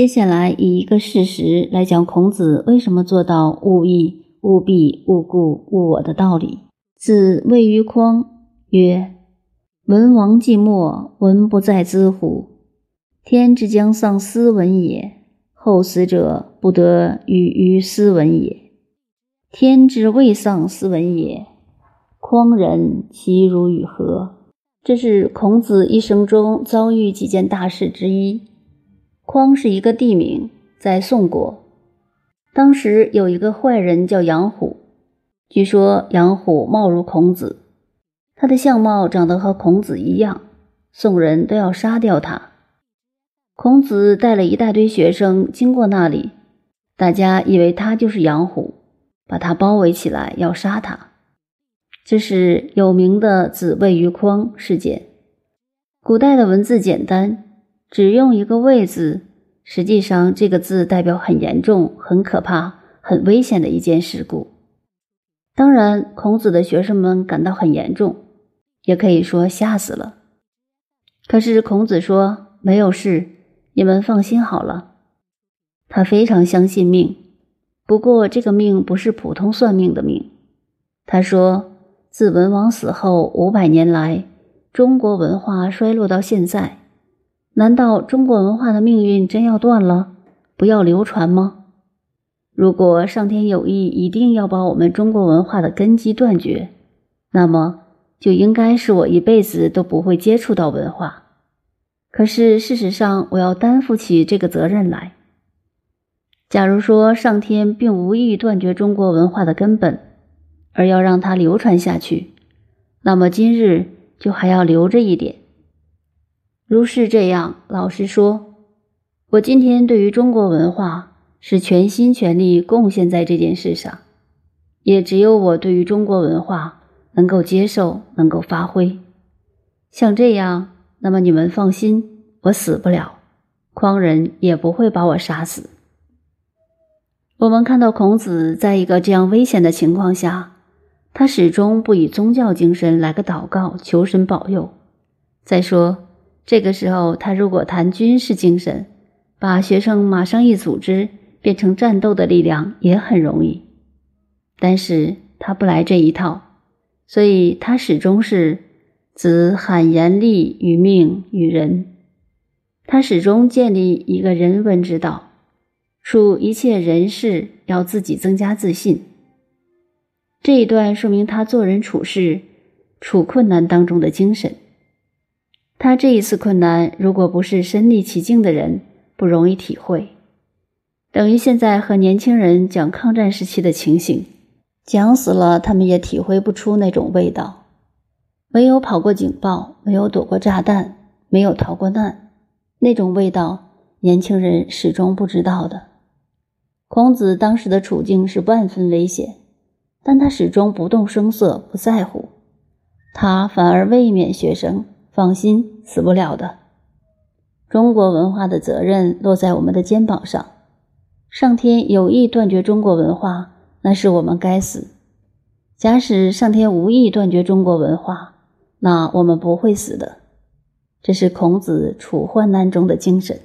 接下来以一个事实来讲孔子为什么做到勿意、勿必、勿故、勿我的道理。子谓于匡曰：“文王既没，文不在兹乎？天之将丧斯文也，后死者不得与于斯文也。天之未丧斯文也，匡人其如与何？”这是孔子一生中遭遇几件大事之一。匡是一个地名，在宋国。当时有一个坏人叫杨虎。据说杨虎貌如孔子，他的相貌长得和孔子一样，宋人都要杀掉他。孔子带了一大堆学生经过那里，大家以为他就是杨虎，把他包围起来要杀他。这是有名的“子谓于匡”事件。古代的文字简单，只用一个“谓”字，实际上这个字代表很严重、很可怕、很危险的一件事故。当然，孔子的学生们感到很严重，也可以说吓死了。可是孔子说没有事，你们放心好了。他非常相信命，不过这个命不是普通算命的命。他说，自文王死后五百年来，中国文化衰落到现在，难道中国文化的命运真要断了，不要流传吗？如果上天有意一定要把我们中国文化的根基断绝，那么就应该是我一辈子都不会接触到文化。可是事实上，我要担负起这个责任来。假如说上天并无意断绝中国文化的根本，而要让它流传下去，那么今日就还要留着一点。如是这样，老实说，我今天对于中国文化。是全心全力贡献在这件事上，也只有我对于中国文化能够接受，能够发挥。像这样，那么你们放心，我死不了，匡人也不会把我杀死。我们看到孔子在一个这样危险的情况下，他始终不以宗教精神来个祷告，求神保佑。再说，这个时候他如果谈军事精神，把学生马上一组织。变成战斗的力量也很容易，但是他不来这一套，所以他始终是子罕言利于命与人，他始终建立一个人文之道，处一切人事要自己增加自信。这一段说明他做人处事、处困难当中的精神。他这一次困难，如果不是身历其境的人，不容易体会。等于现在和年轻人讲抗战时期的情形，讲死了，他们也体会不出那种味道。没有跑过警报，没有躲过炸弹，没有逃过难，那种味道，年轻人始终不知道的。孔子当时的处境是万分危险，但他始终不动声色，不在乎，他反而慰勉学生：“放心，死不了的。中国文化的责任落在我们的肩膀上。”上天有意断绝中国文化，那是我们该死；假使上天无意断绝中国文化，那我们不会死的。这是孔子处患难中的精神。